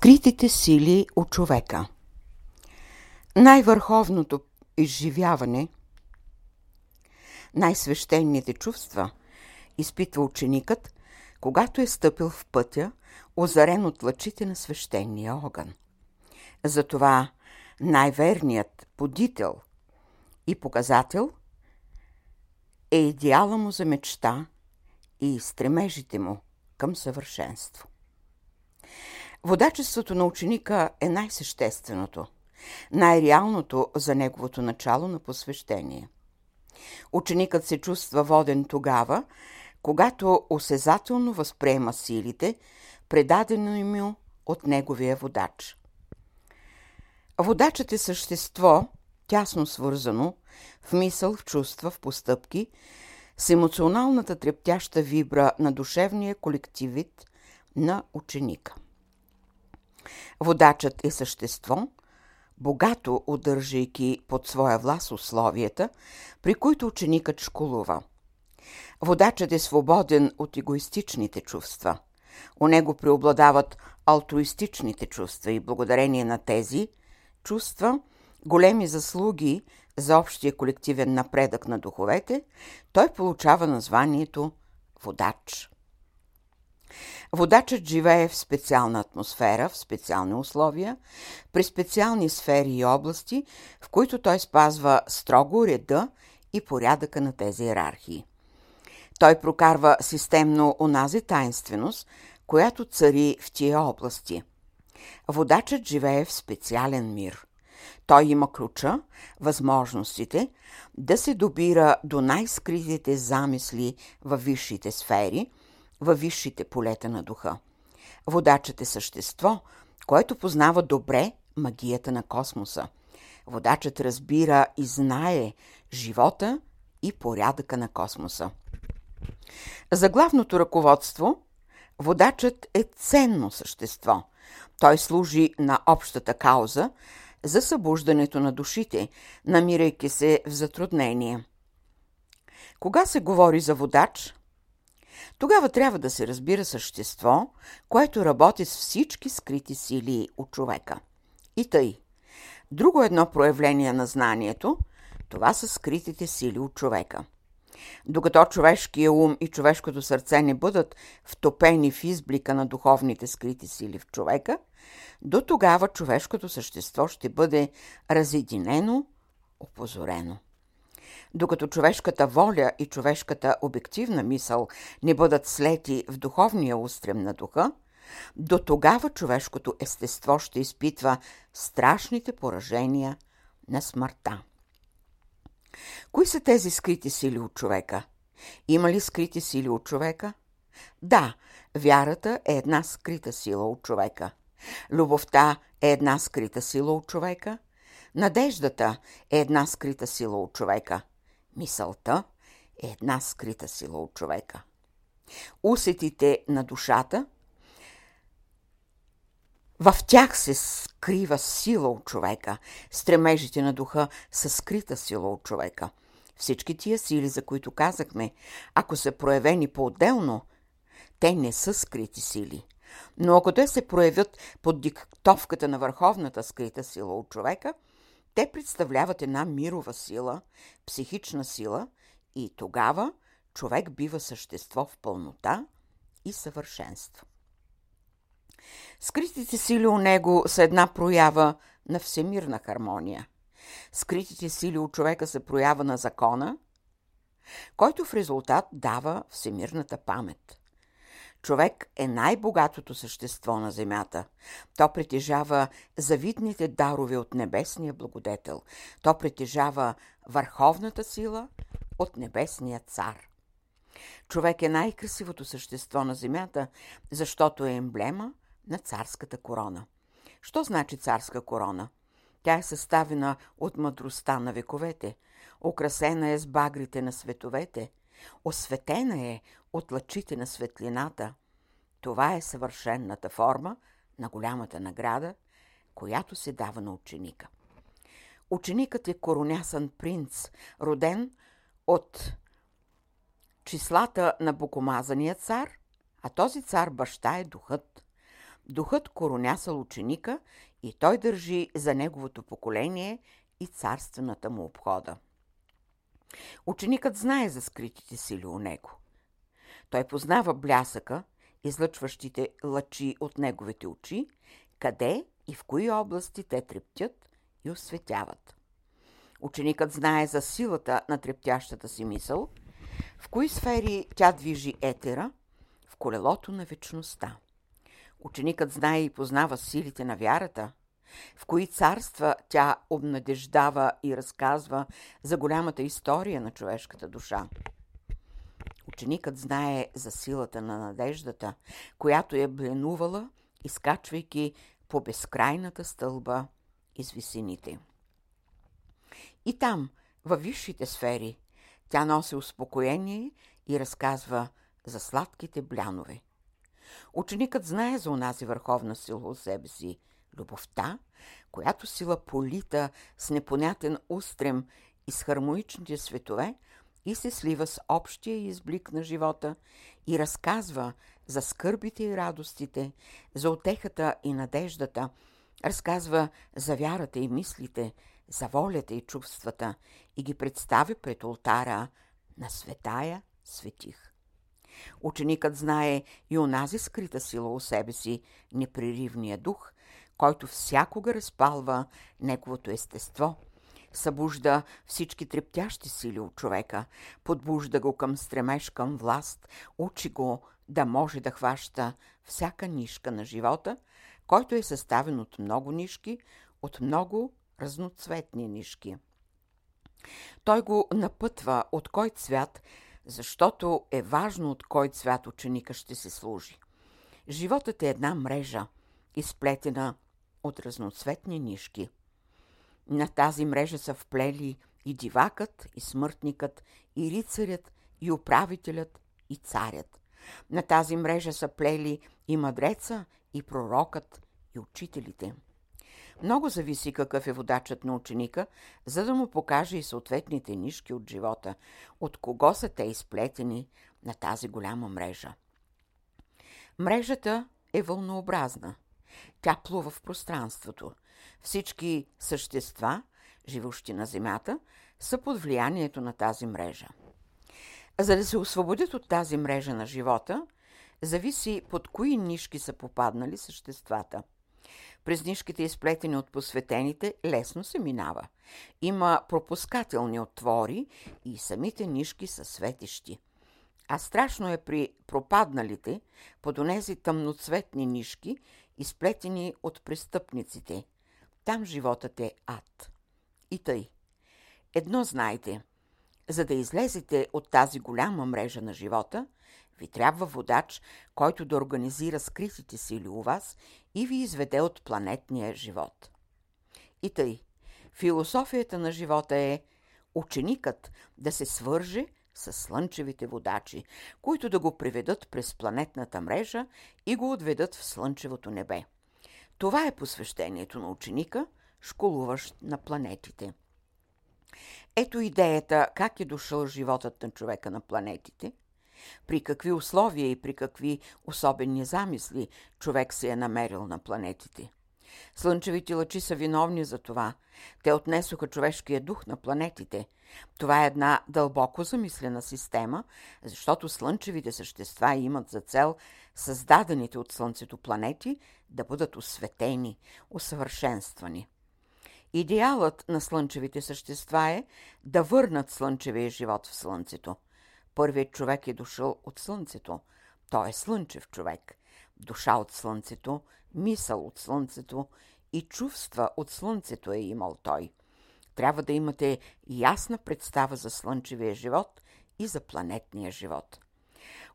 Скритите сили от човека Най-върховното изживяване, най-свещените чувства изпитва ученикът, когато е стъпил в пътя, озарен от лъчите на свещения огън. Затова най-верният подител и показател е идеала му за мечта и стремежите му към съвършенство. Водачеството на ученика е най-същественото, най-реалното за неговото начало на посвещение. Ученикът се чувства воден тогава, когато осезателно възприема силите, предадено му от неговия водач. Водачът е същество, тясно свързано, в мисъл, в чувства, в постъпки, с емоционалната трептяща вибра на душевния колективит на ученика. Водачът е същество, богато удържайки под своя власт условията, при които ученикът школува. Водачът е свободен от егоистичните чувства. У него преобладават алтруистичните чувства и благодарение на тези чувства, големи заслуги за общия колективен напредък на духовете, той получава названието водач. Водачът живее в специална атмосфера, в специални условия, при специални сфери и области, в които той спазва строго реда и порядъка на тези иерархии. Той прокарва системно онази таинственост, която цари в тия области. Водачът живее в специален мир. Той има ключа, възможностите да се добира до най-скритите замисли във висшите сфери – във висшите полета на духа. Водачът е същество, което познава добре магията на космоса. Водачът разбира и знае живота и порядъка на космоса. За главното ръководство водачът е ценно същество. Той служи на общата кауза за събуждането на душите, намирайки се в затруднение. Кога се говори за водач – тогава трябва да се разбира същество, което работи с всички скрити сили от човека. И тъй. Друго едно проявление на знанието, това са скритите сили от човека. Докато човешкия ум и човешкото сърце не бъдат втопени в изблика на духовните скрити сили в човека, до тогава човешкото същество ще бъде разединено, опозорено. Докато човешката воля и човешката обективна мисъл не бъдат слети в духовния устрем на духа, до тогава човешкото естество ще изпитва страшните поражения на смъртта. Кои са тези скрити сили от човека? Има ли скрити сили от човека? Да, вярата е една скрита сила от човека. Любовта е една скрита сила от човека. Надеждата е една скрита сила от човека. Мисълта е една скрита сила от човека. Усетите на душата, в тях се скрива сила от човека. Стремежите на духа са скрита сила от човека. Всички тия сили, за които казахме, ако са проявени по-отделно, те не са скрити сили. Но ако те се проявят под диктовката на върховната скрита сила от човека – те представляват една мирова сила, психична сила и тогава човек бива същество в пълнота и съвършенство. Скритите сили у него са една проява на всемирна хармония. Скритите сили у човека са проява на закона, който в резултат дава всемирната памет – Човек е най-богатото същество на земята. То притежава завидните дарове от небесния благодетел. То притежава върховната сила от небесния цар. Човек е най-красивото същество на земята, защото е емблема на царската корона. Що значи царска корона? Тя е съставена от мъдростта на вековете, украсена е с багрите на световете, осветена е от лъчите на светлината. Това е съвършенната форма на голямата награда, която се дава на ученика. Ученикът е коронясан принц, роден от числата на богомазания цар, а този цар баща е духът. Духът коронясал ученика и той държи за неговото поколение и царствената му обхода. Ученикът знае за скритите сили у него. Той познава блясъка, излъчващите лъчи от неговите очи, къде и в кои области те трептят и осветяват. Ученикът знае за силата на трептящата си мисъл, в кои сфери тя движи етера, в колелото на вечността. Ученикът знае и познава силите на вярата, в кои царства тя обнадеждава и разказва за голямата история на човешката душа. Ученикът знае за силата на надеждата, която е бленувала, изкачвайки по безкрайната стълба из висините. И там, във висшите сфери, тя носи успокоение и разказва за сладките блянове. Ученикът знае за онази върховна сила от себе си – любовта, която сила полита с непонятен устрем и с хармоничните светове и се слива с общия изблик на живота и разказва за скърбите и радостите, за отехата и надеждата, разказва за вярата и мислите, за волята и чувствата и ги представя пред ултара на светая светих. Ученикът знае и онази скрита сила у себе си, непреривния дух, който всякога разпалва неговото естество, събужда всички трептящи сили от човека, подбужда го към стремеж към власт, учи го да може да хваща всяка нишка на живота, който е съставен от много нишки, от много разноцветни нишки. Той го напътва от кой цвят, защото е важно от кой цвят ученика ще се служи. Животът е една мрежа, изплетена от разноцветни нишки. На тази мрежа са вплели и дивакът, и смъртникът, и рицарят, и управителят, и царят. На тази мрежа са плели и мъдреца, и пророкът, и учителите. Много зависи какъв е водачът на ученика, за да му покаже и съответните нишки от живота, от кого са те изплетени на тази голяма мрежа. Мрежата е вълнообразна. Тя плува в пространството. Всички същества, живущи на Земята, са под влиянието на тази мрежа. За да се освободят от тази мрежа на живота, зависи под кои нишки са попаднали съществата – през нишките, изплетени от посветените, лесно се минава. Има пропускателни отвори и самите нишки са светещи. А страшно е при пропадналите под онези тъмноцветни нишки, изплетени от престъпниците. Там животът е ад. И тъй. Едно знайте. За да излезете от тази голяма мрежа на живота – ви трябва водач, който да организира скритите сили у вас и ви изведе от планетния живот. И тъй, философията на живота е ученикът да се свърже с слънчевите водачи, които да го приведат през планетната мрежа и го отведат в слънчевото небе. Това е посвещението на ученика, школуващ на планетите. Ето идеята как е дошъл животът на човека на планетите – при какви условия и при какви особени замисли човек се е намерил на планетите. Слънчевите лъчи са виновни за това. Те отнесоха човешкия дух на планетите. Това е една дълбоко замислена система, защото слънчевите същества имат за цел създадените от Слънцето планети да бъдат осветени, усъвършенствани. Идеалът на слънчевите същества е да върнат слънчевия живот в Слънцето – Първият човек е дошъл от Слънцето. Той е слънчев човек. Душа от Слънцето, мисъл от Слънцето и чувства от Слънцето е имал той. Трябва да имате ясна представа за слънчевия живот и за планетния живот.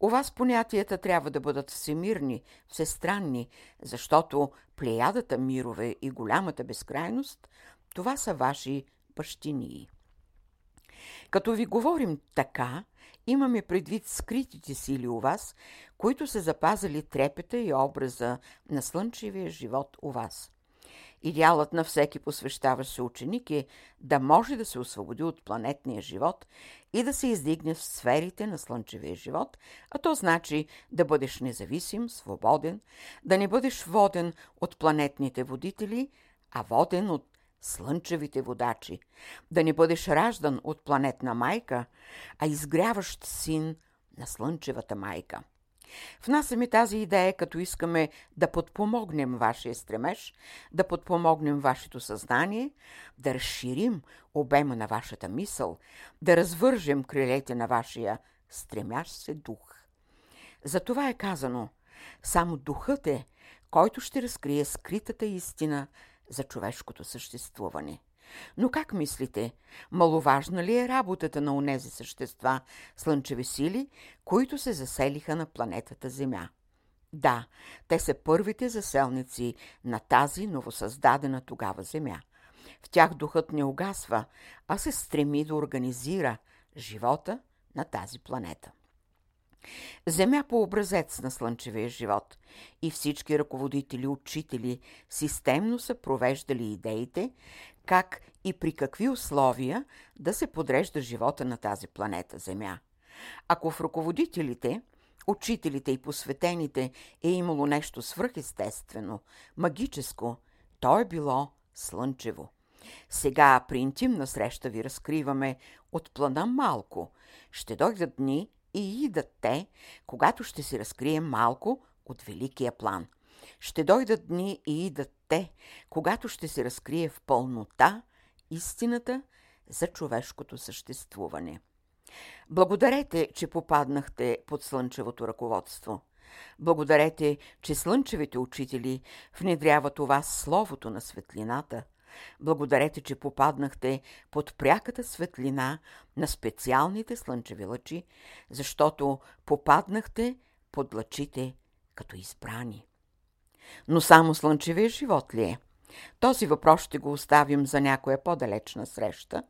У вас понятията трябва да бъдат всемирни, всестранни, защото плеядата мирове и голямата безкрайност – това са ваши бащинии. Като ви говорим така, имаме предвид скритите сили у вас, които са запазили трепета и образа на слънчевия живот у вас. Идеалът на всеки посвещаващ се ученик е да може да се освободи от планетния живот и да се издигне в сферите на слънчевия живот, а то значи да бъдеш независим, свободен, да не бъдеш воден от планетните водители, а воден от слънчевите водачи, да не бъдеш раждан от планетна майка, а изгряващ син на слънчевата майка. Внасяме тази идея, като искаме да подпомогнем вашия стремеж, да подпомогнем вашето съзнание, да разширим обема на вашата мисъл, да развържем крилете на вашия стремящ се дух. За това е казано, само духът е, който ще разкрие скритата истина за човешкото съществуване. Но как мислите, маловажна ли е работата на онези същества, слънчеви сили, които се заселиха на планетата Земя? Да, те са първите заселници на тази новосъздадена тогава Земя. В тях духът не угасва, а се стреми да организира живота на тази планета. Земя по образец на слънчевия живот и всички ръководители, учители системно са провеждали идеите, как и при какви условия да се подрежда живота на тази планета Земя. Ако в ръководителите, учителите и посветените е имало нещо свръхестествено, магическо, то е било слънчево. Сега при интимна среща ви разкриваме от плана малко. Ще дойдат дни, и идат те, когато ще си разкрием малко от великия план. Ще дойдат дни и идат те, когато ще се разкрие в пълнота истината за човешкото съществуване. Благодарете, че попаднахте под слънчевото ръководство. Благодарете, че слънчевите учители внедряват у вас словото на светлината, Благодарете, че попаднахте под пряката светлина на специалните слънчеви лъчи, защото попаднахте под лъчите като избрани. Но само слънчевия живот ли е? Този въпрос ще го оставим за някоя по-далечна среща,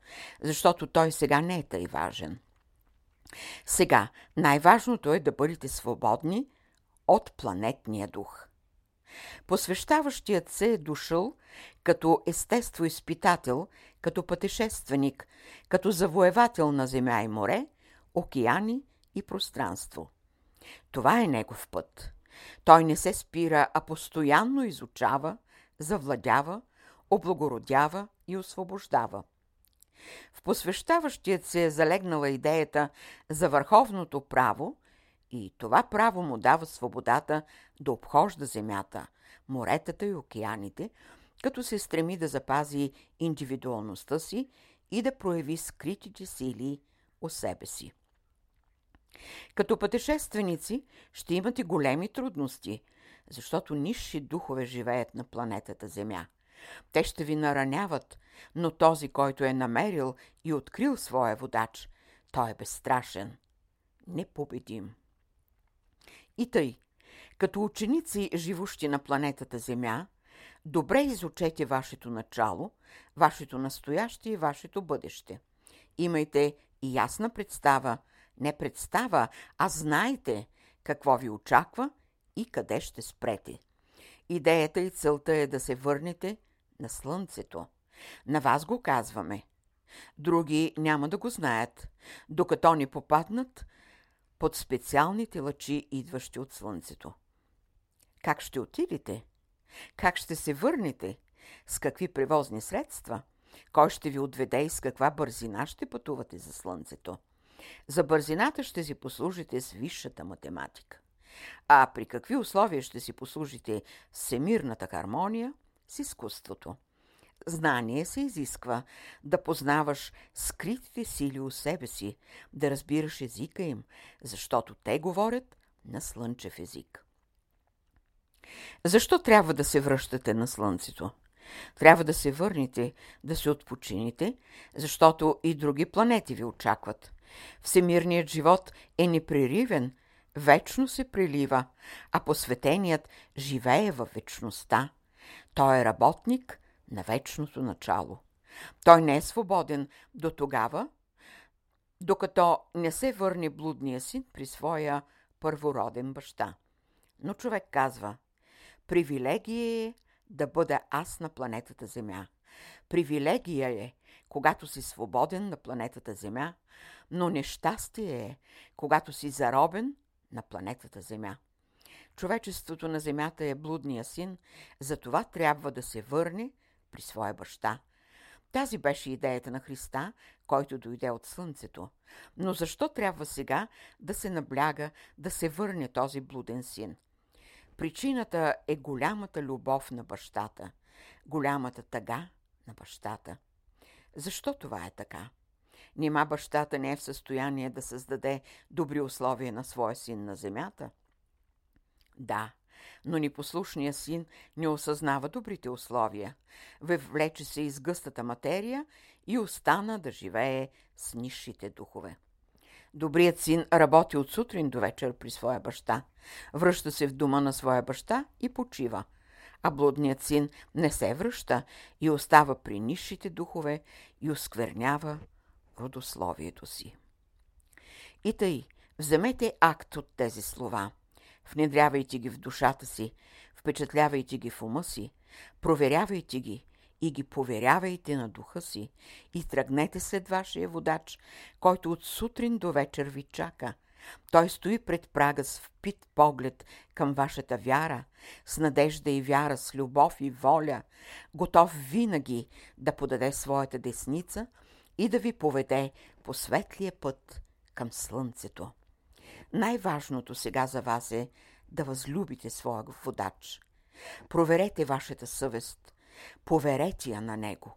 защото той сега не е тъй важен. Сега най-важното е да бъдете свободни от планетния дух. Посвещаващият се е дошъл като естество изпитател, като пътешественик, като завоевател на земя и море, океани и пространство. Това е негов път. Той не се спира, а постоянно изучава, завладява, облагородява и освобождава. В посвещаващият се е залегнала идеята за върховното право и това право му дава свободата да обхожда земята, моретата и океаните, като се стреми да запази индивидуалността си и да прояви скритите сили у себе си. Като пътешественици ще имате големи трудности, защото нисши духове живеят на планетата Земя. Те ще ви нараняват, но този, който е намерил и открил своя водач, той е безстрашен, непобедим. И тъй, като ученици, живущи на планетата Земя, добре изучете вашето начало, вашето настояще и вашето бъдеще. Имайте и ясна представа, не представа, а знайте какво ви очаква и къде ще спрете. Идеята и целта е да се върнете на Слънцето. На вас го казваме. Други няма да го знаят, докато ни попаднат под специалните лъчи, идващи от Слънцето. Как ще отидете? Как ще се върнете? С какви превозни средства? Кой ще ви отведе и с каква бързина ще пътувате за Слънцето? За бързината ще си послужите с висшата математика. А при какви условия ще си послужите с всемирната хармония, с изкуството? Знание се изисква да познаваш скритите сили у себе си, да разбираш езика им, защото те говорят на слънчев език. Защо трябва да се връщате на Слънцето? Трябва да се върнете, да се отпочините, защото и други планети ви очакват. Всемирният живот е непреривен, вечно се прилива, а посветеният живее във вечността. Той е работник на вечното начало. Той не е свободен до тогава, докато не се върне блудния син при своя първороден баща. Но човек казва, привилегия е да бъда аз на планетата Земя. Привилегия е, когато си свободен на планетата Земя, но нещастие е, когато си заробен на планетата Земя. Човечеството на Земята е блудния син, затова трябва да се върне при своя баща. Тази беше идеята на Христа, който дойде от Слънцето. Но защо трябва сега да се набляга да се върне този блуден син? Причината е голямата любов на бащата, голямата тъга на бащата. Защо това е така? Нима бащата не е в състояние да създаде добри условия на своя син на земята? Да, но непослушният син не осъзнава добрите условия. Вевлече се из гъстата материя и остана да живее с низшите духове. Добрият син работи от сутрин до вечер при своя баща. Връща се в дома на своя баща и почива. А блудният син не се връща и остава при низшите духове и осквернява родословието си. И тъй, вземете акт от тези слова – Внедрявайте ги в душата си, впечатлявайте ги в ума си, проверявайте ги и ги поверявайте на духа си и тръгнете след вашия водач, който от сутрин до вечер ви чака. Той стои пред прага с впит поглед към вашата вяра, с надежда и вяра, с любов и воля, готов винаги да подаде своята десница и да ви поведе по светлия път към слънцето. Най-важното сега за вас е да възлюбите своя водач. Проверете вашата съвест. Поверете я на него.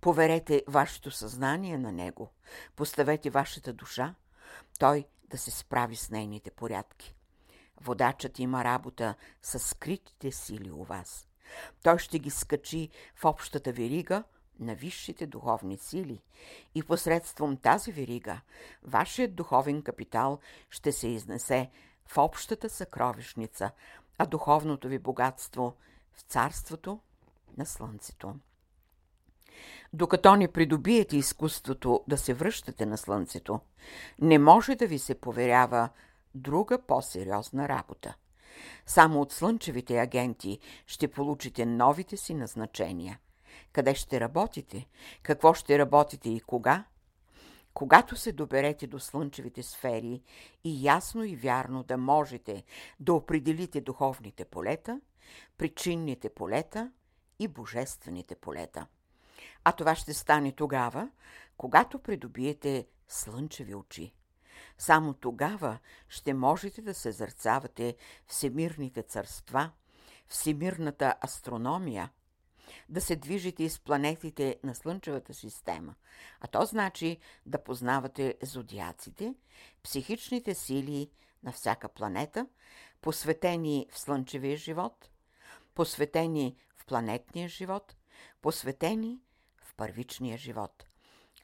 Поверете вашето съзнание на него. Поставете вашата душа, той да се справи с нейните порядки. Водачът има работа с скритите сили у вас. Той ще ги скачи в общата верига – на висшите духовни сили и посредством тази верига вашият духовен капитал ще се изнесе в общата съкровищница, а духовното ви богатство в царството на Слънцето. Докато не придобиете изкуството да се връщате на Слънцето, не може да ви се поверява друга по-сериозна работа. Само от слънчевите агенти ще получите новите си назначения – къде ще работите, какво ще работите и кога. Когато се доберете до слънчевите сфери и ясно и вярно да можете да определите духовните полета, причинните полета и божествените полета. А това ще стане тогава, когато придобиете слънчеви очи. Само тогава ще можете да се зърцавате всемирните царства, всемирната астрономия – да се движите из планетите на Слънчевата система, а то значи да познавате зодиаците, психичните сили на всяка планета, посветени в Слънчевия живот, посветени в планетния живот, посветени в първичния живот.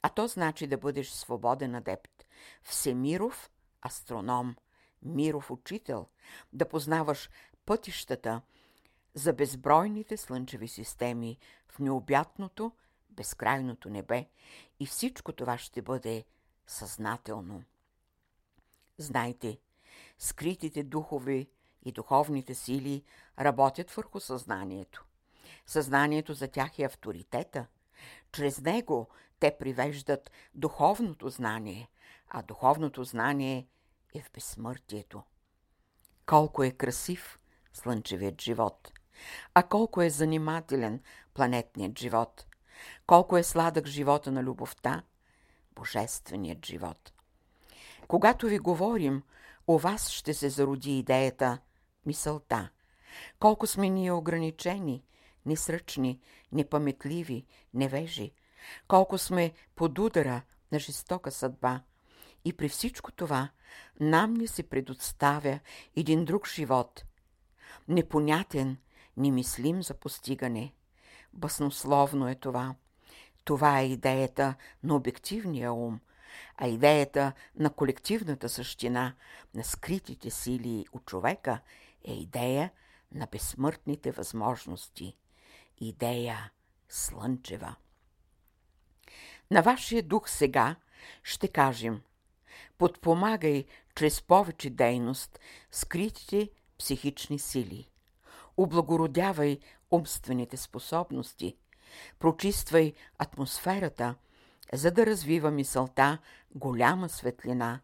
А то значи да бъдеш свободен адепт, всемиров астроном, миров учител, да познаваш пътищата – за безбройните слънчеви системи в необятното, безкрайното небе и всичко това ще бъде съзнателно. Знайте, скритите духови и духовните сили работят върху съзнанието. Съзнанието за тях е авторитета. Чрез него те привеждат духовното знание, а духовното знание е в безсмъртието. Колко е красив слънчевият живот! А колко е занимателен планетният живот, колко е сладък живота на любовта, божественият живот. Когато ви говорим, у вас ще се зароди идеята, мисълта. Колко сме ние ограничени, несръчни, непаметливи, невежи. Колко сме под удара на жестока съдба. И при всичко това нам ни се предоставя един друг живот. Непонятен, немислим за постигане. Баснословно е това. Това е идеята на обективния ум, а идеята на колективната същина, на скритите сили у човека е идея на безсмъртните възможности. Идея слънчева. На вашия дух сега ще кажем подпомагай чрез повече дейност скритите психични сили – облагородявай умствените способности, прочиствай атмосферата, за да развива мисълта голяма светлина,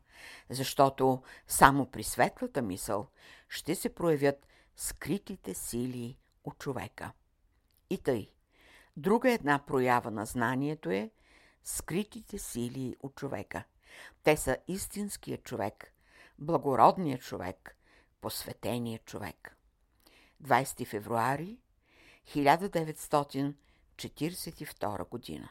защото само при светлата мисъл ще се проявят скритите сили от човека. И тъй, друга една проява на знанието е скритите сили от човека. Те са истинският човек, благородният човек, посветеният човек. 20 февруари 1942 година